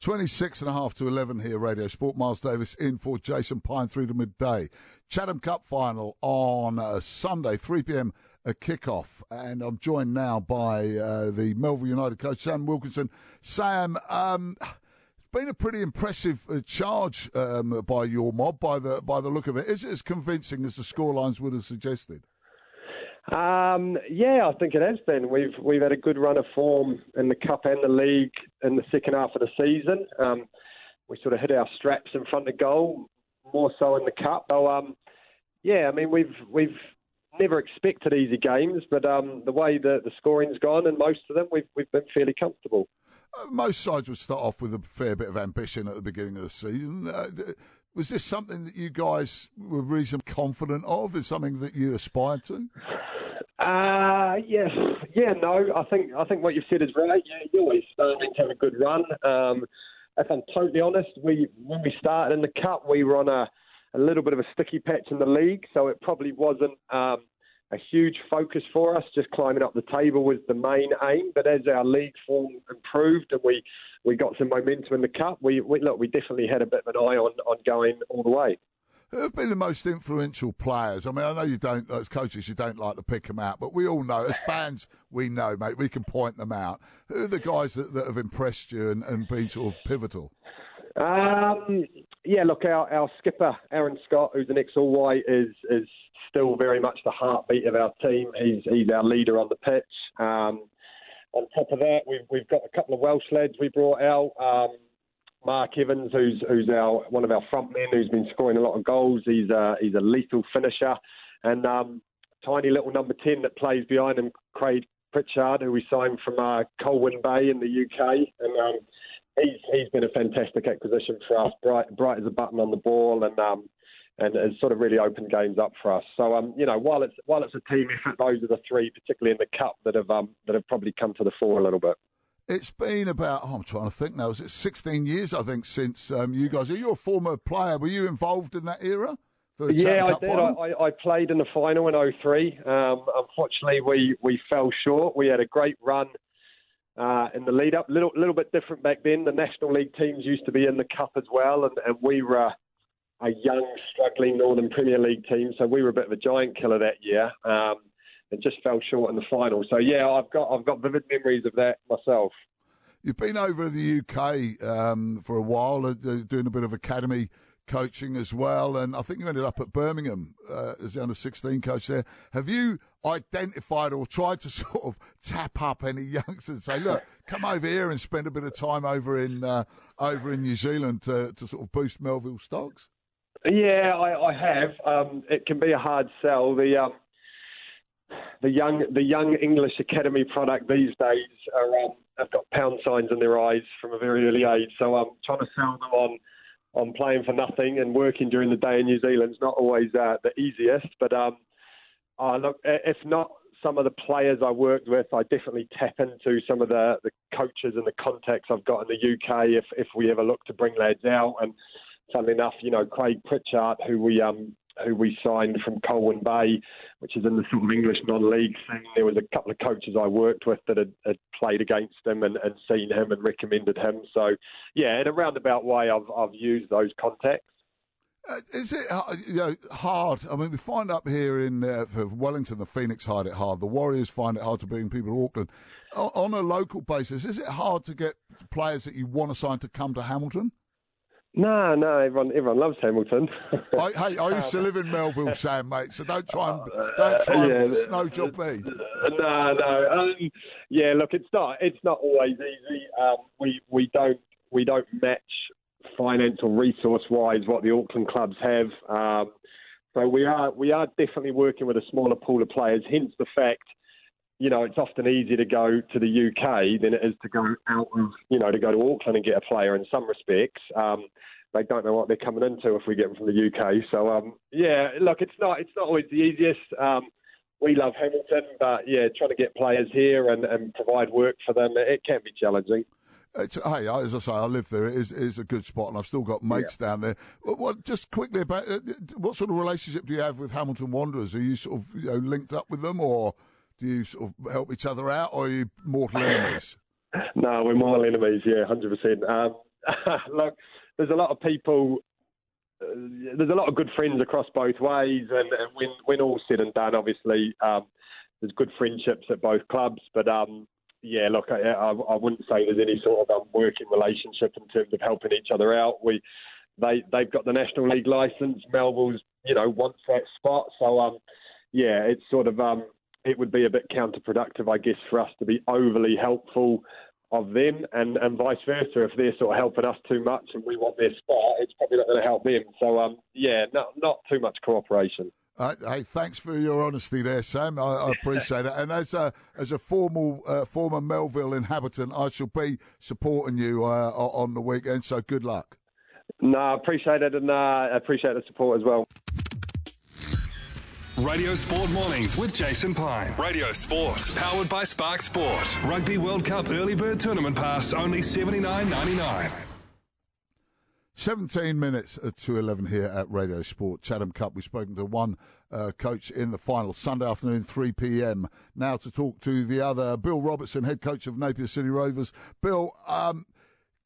26 and a half to 11 here, Radio Sport. Miles Davis in for Jason Pine through to midday. Chatham Cup final on uh, Sunday, 3 p.m. a kick-off. And I'm joined now by uh, the Melville United coach, Sam Wilkinson. Sam, um, it's been a pretty impressive uh, charge um, by your mob, by the by the look of it. Is it as convincing as the scorelines would have suggested? Um, yeah, I think it has been. We've we've had a good run of form in the cup and the league in the second half of the season. Um, we sort of hit our straps in front of goal, more so in the cup. So, um, yeah, I mean we've we've never expected easy games, but um, the way the the scoring's gone and most of them, we've we've been fairly comfortable. Uh, most sides would start off with a fair bit of ambition at the beginning of the season. Uh, was this something that you guys were reasonably confident of? Is something that you aspired to? Uh, yes, yeah, no. I think I think what you've said is right. Yeah, you're always starting to have a good run. Um, if I'm totally honest, we when we started in the cup, we were on a, a little bit of a sticky patch in the league, so it probably wasn't um, a huge focus for us. Just climbing up the table was the main aim. But as our league form improved and we, we got some momentum in the cup, we, we look we definitely had a bit of an eye on on going all the way. Who have been the most influential players? I mean, I know you don't, as coaches, you don't like to pick them out, but we all know, as fans, we know, mate, we can point them out. Who are the guys that, that have impressed you and, and been sort of pivotal? Um, yeah, look, our, our skipper, Aaron Scott, who's an ex All White, is, is still very much the heartbeat of our team. He's, he's our leader on the pitch. Um, on top of that, we've, we've got a couple of Welsh lads we brought out. Um, Mark Evans, who's who's our one of our front men, who's been scoring a lot of goals. He's a he's a lethal finisher, and um, tiny little number ten that plays behind him, Craig Pritchard, who we signed from uh, Colwyn Bay in the UK, and um, he's he's been a fantastic acquisition for us. Bright bright as a button on the ball, and um, and has sort of really opened games up for us. So um, you know, while it's while it's a team effort, those are the three, particularly in the cup, that have um, that have probably come to the fore a little bit. It's been about, oh, I'm trying to think now, is it 16 years, I think, since um, you guys, are you're a former player. Were you involved in that era? Yeah, I did. I, I, played in the final in 03. Um, unfortunately, we, we fell short. We had a great run uh, in the lead up. Little little bit different back then. The National League teams used to be in the cup as well, and, and we were a young, struggling Northern Premier League team. So we were a bit of a giant killer that year. Um, and just fell short in the final. So yeah, I've got I've got vivid memories of that myself. You've been over to the UK um, for a while, uh, doing a bit of academy coaching as well, and I think you ended up at Birmingham uh, as the under sixteen coach there. Have you identified or tried to sort of tap up any youngsters and say, look, come over here and spend a bit of time over in uh, over in New Zealand to, to sort of boost Melville stocks? Yeah, I, I have. Um, it can be a hard sell. The um, the young the young English academy product these days are um, have got pound signs in their eyes from a very early age. So I'm um, trying to sell them on on playing for nothing and working during the day in New Zealand is not always uh, the easiest. But um, look, if not some of the players I worked with, I definitely tap into some of the, the coaches and the contacts I've got in the UK if if we ever look to bring lads out and. Funnily enough, you know Craig Pritchard, who we um, who we signed from Colwyn Bay, which is in the sort of English non-league thing. There was a couple of coaches I worked with that had, had played against him and, and, seen him and recommended him. So, yeah, in a roundabout way, I've, I've used those contacts. Uh, is it uh, you know, hard? I mean, we find up here in uh, Wellington, the Phoenix find it hard. The Warriors find it hard to bring people to Auckland. O- on a local basis, is it hard to get players that you want to sign to come to Hamilton? No, no, everyone everyone loves Hamilton. I, hey, I used to live in Melville, Sam, mate. So don't try and don't try and yeah, snow job me. No, no. Um, yeah, look, it's not it's not always easy. Um, we we don't we don't match financial resource wise what the Auckland clubs have. Um, so we are we are definitely working with a smaller pool of players. Hence the fact you know, it's often easier to go to the UK than it is to go out of, you know, to go to Auckland and get a player in some respects. Um, they don't know what they're coming into if we get them from the UK. So, um, yeah, look, it's not it's not always the easiest. Um, we love Hamilton, but yeah, trying to get players here and, and provide work for them, it can be challenging. It's, hey, as I say, I live there. It is, it is a good spot, and I've still got mates yeah. down there. What, what, just quickly about uh, what sort of relationship do you have with Hamilton Wanderers? Are you sort of you know linked up with them, or do you sort of help each other out, or are you mortal enemies? no, we're mortal enemies. Yeah, hundred um, percent. look, there's a lot of people. Uh, there's a lot of good friends across both ways, and, and when when all's said and done, obviously um, there's good friendships at both clubs. But um, yeah, look, I, I, I, wouldn't say there's any sort of um, working relationship in terms of helping each other out. We they they've got the National League license. Melville's you know wants that spot, so um, yeah, it's sort of um, it would be a bit counterproductive, I guess, for us to be overly helpful of them and, and vice versa. If they're sort of helping us too much and we want their spot, it's probably not going to help them. So, um, yeah, not, not too much cooperation. Uh, hey, thanks for your honesty there, Sam. I, I appreciate it. And as a as a formal uh, former Melville inhabitant, I shall be supporting you uh, on the weekend. So good luck. No, I appreciate it, and uh, I appreciate the support as well. Radio Sport Mornings with Jason Pine. Radio Sport, powered by Spark Sport. Rugby World Cup Early Bird Tournament Pass, only seventy nine ninety nine. 17 minutes to 11 here at Radio Sport. Chatham Cup. We've spoken to one uh, coach in the final Sunday afternoon, 3 p.m. Now to talk to the other, Bill Robertson, head coach of Napier City Rovers. Bill, um,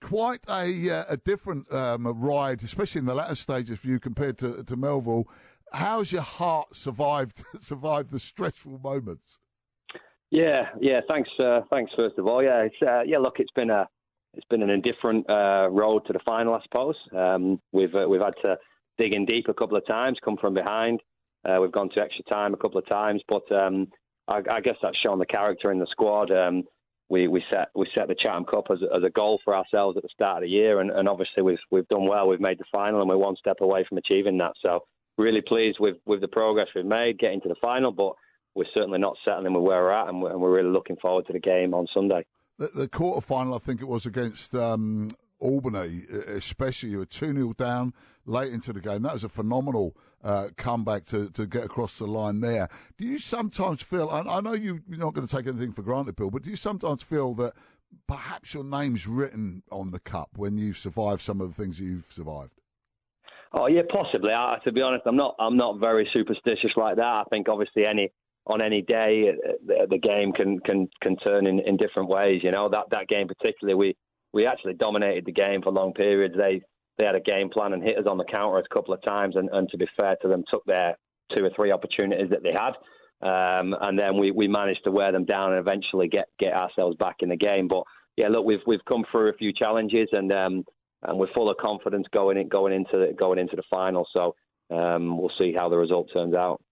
quite a, uh, a different um, ride, especially in the latter stages for you compared to, to Melville how's your heart survived survived the stressful moments? Yeah, yeah. Thanks, uh, thanks. First of all, yeah, uh, yeah. Look, it's been a it's been an indifferent uh, road to the final, I suppose. Um, we've uh, we've had to dig in deep a couple of times, come from behind. Uh, we've gone to extra time a couple of times, but um, I, I, guess that's shown the character in the squad. Um, we, we set we set the Chatham Cup as, as a goal for ourselves at the start of the year, and, and obviously we've we've done well. We've made the final, and we're one step away from achieving that. So really pleased with, with the progress we've made getting to the final, but we're certainly not settling with where we're at, and we're, and we're really looking forward to the game on Sunday. The, the quarter final, I think it was against um, Albany, especially. You were 2 0 down late into the game. That was a phenomenal uh, comeback to, to get across the line there. Do you sometimes feel, I, I know you, you're not going to take anything for granted, Bill, but do you sometimes feel that perhaps your name's written on the cup when you've survived some of the things you've survived? Oh yeah, possibly. I, to be honest, I'm not. I'm not very superstitious like that. I think obviously any on any day uh, the, the game can can can turn in, in different ways. You know that that game particularly, we we actually dominated the game for long periods. They they had a game plan and hit us on the counter a couple of times, and, and to be fair to them, took their two or three opportunities that they had. Um, and then we, we managed to wear them down and eventually get, get ourselves back in the game. But yeah, look, we've we've come through a few challenges, and um, and we're full of confidence going in, going into the, going into the final. So um, we'll see how the result turns out.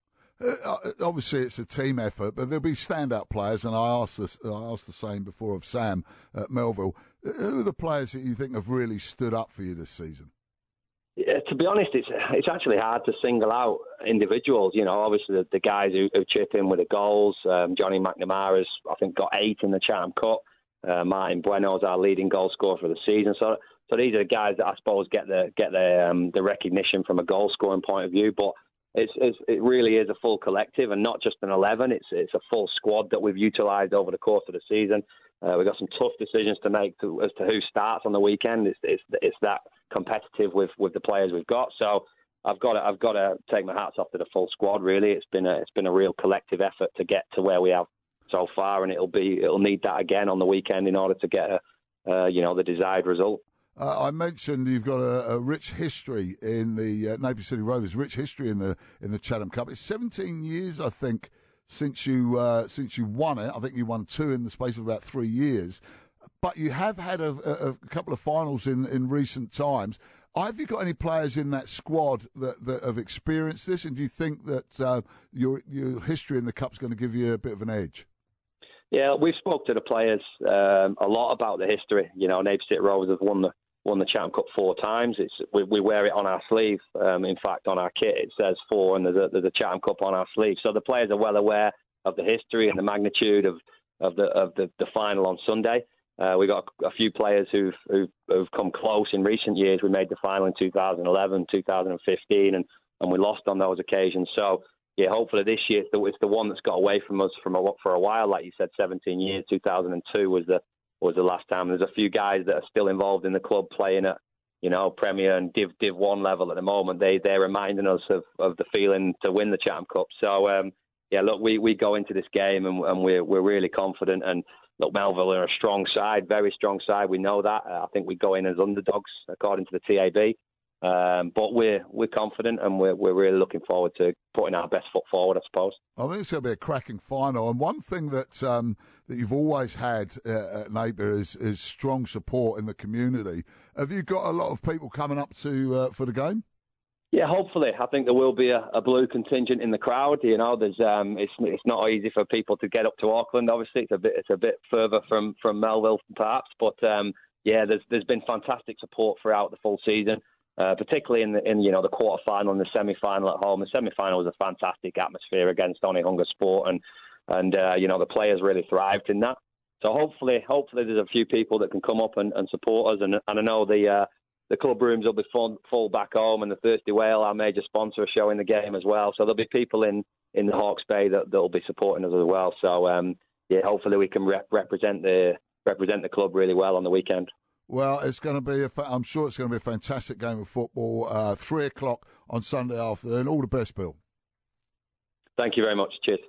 Uh, uh, obviously, it's a team effort, but there'll be standout players, and I asked this, I asked the same before of Sam at Melville. Uh, who are the players that you think have really stood up for you this season? Yeah, to be honest, it's it's actually hard to single out individuals. You know, obviously the, the guys who, who, chip in with the goals. Um, Johnny McNamara's, I think, got eight in the Chatham Cup. Uh, Martin Bueno's our leading goal scorer for the season. So so these are the guys that I suppose get the get the um, the recognition from a goal scoring point of view. But it's, it's, it really is a full collective and not just an eleven. It's it's a full squad that we've utilised over the course of the season. Uh, we've got some tough decisions to make to, as to who starts on the weekend. It's, it's it's that competitive with with the players we've got. So I've got to, I've got to take my hats off to the full squad. Really, it's been a it's been a real collective effort to get to where we have so far, and it'll be it'll need that again on the weekend in order to get a uh, you know the desired result. Uh, I mentioned you've got a, a rich history in the uh, Napier City Rovers, rich history in the in the Chatham Cup. It's 17 years, I think, since you uh, since you won it. I think you won two in the space of about three years. But you have had a, a, a couple of finals in, in recent times. Have you got any players in that squad that, that have experienced this? And do you think that uh, your your history in the cup's going to give you a bit of an edge? Yeah, we've spoke to the players um, a lot about the history. You know, Napier City Rovers have won the won the Chatham Cup four times. It's we, we wear it on our sleeve. Um, in fact, on our kit it says four, and there's a, there's a Chatham Cup on our sleeve. So the players are well aware of the history and the magnitude of of the of the, the final on Sunday. Uh, we got a few players who've, who've, who've come close in recent years. We made the final in 2011, 2015, and and we lost on those occasions. So yeah, hopefully this year it's the, it's the one that's got away from us from a, for a while. Like you said, 17 years. 2002 was the was the last time. There's a few guys that are still involved in the club playing at, you know, Premier and Div Div One level at the moment. They they're reminding us of, of the feeling to win the Chatham Cup. So um, yeah, look, we, we go into this game and, and we're we're really confident and look, Melville are a strong side, very strong side. We know that. I think we go in as underdogs according to the TAB. Um, but we're we're confident and we're we're really looking forward to putting our best foot forward. I suppose. I think it's going to be a cracking final. And one thing that um, that you've always had uh, at Napier is is strong support in the community. Have you got a lot of people coming up to uh, for the game? Yeah, hopefully. I think there will be a, a blue contingent in the crowd. You know, there's um, it's it's not easy for people to get up to Auckland. Obviously, it's a bit it's a bit further from from Melville, perhaps. But um, yeah, there's there's been fantastic support throughout the full season uh, particularly in the in you know the quarter final and the semi final at home. The semi final was a fantastic atmosphere against Onehunga Sport, and and uh, you know the players really thrived in that. So hopefully, hopefully there's a few people that can come up and, and support us, and, and I know the uh, the club rooms will be full, full back home, and the Thirsty Whale, our major sponsor, are showing the game as well. So there'll be people in in the Hawke's Bay that will be supporting us as well. So um, yeah, hopefully we can rep- represent the represent the club really well on the weekend. Well, it's going to be. A, I'm sure it's going to be a fantastic game of football. Uh, Three o'clock on Sunday afternoon. All the best, Bill. Thank you very much. Cheers.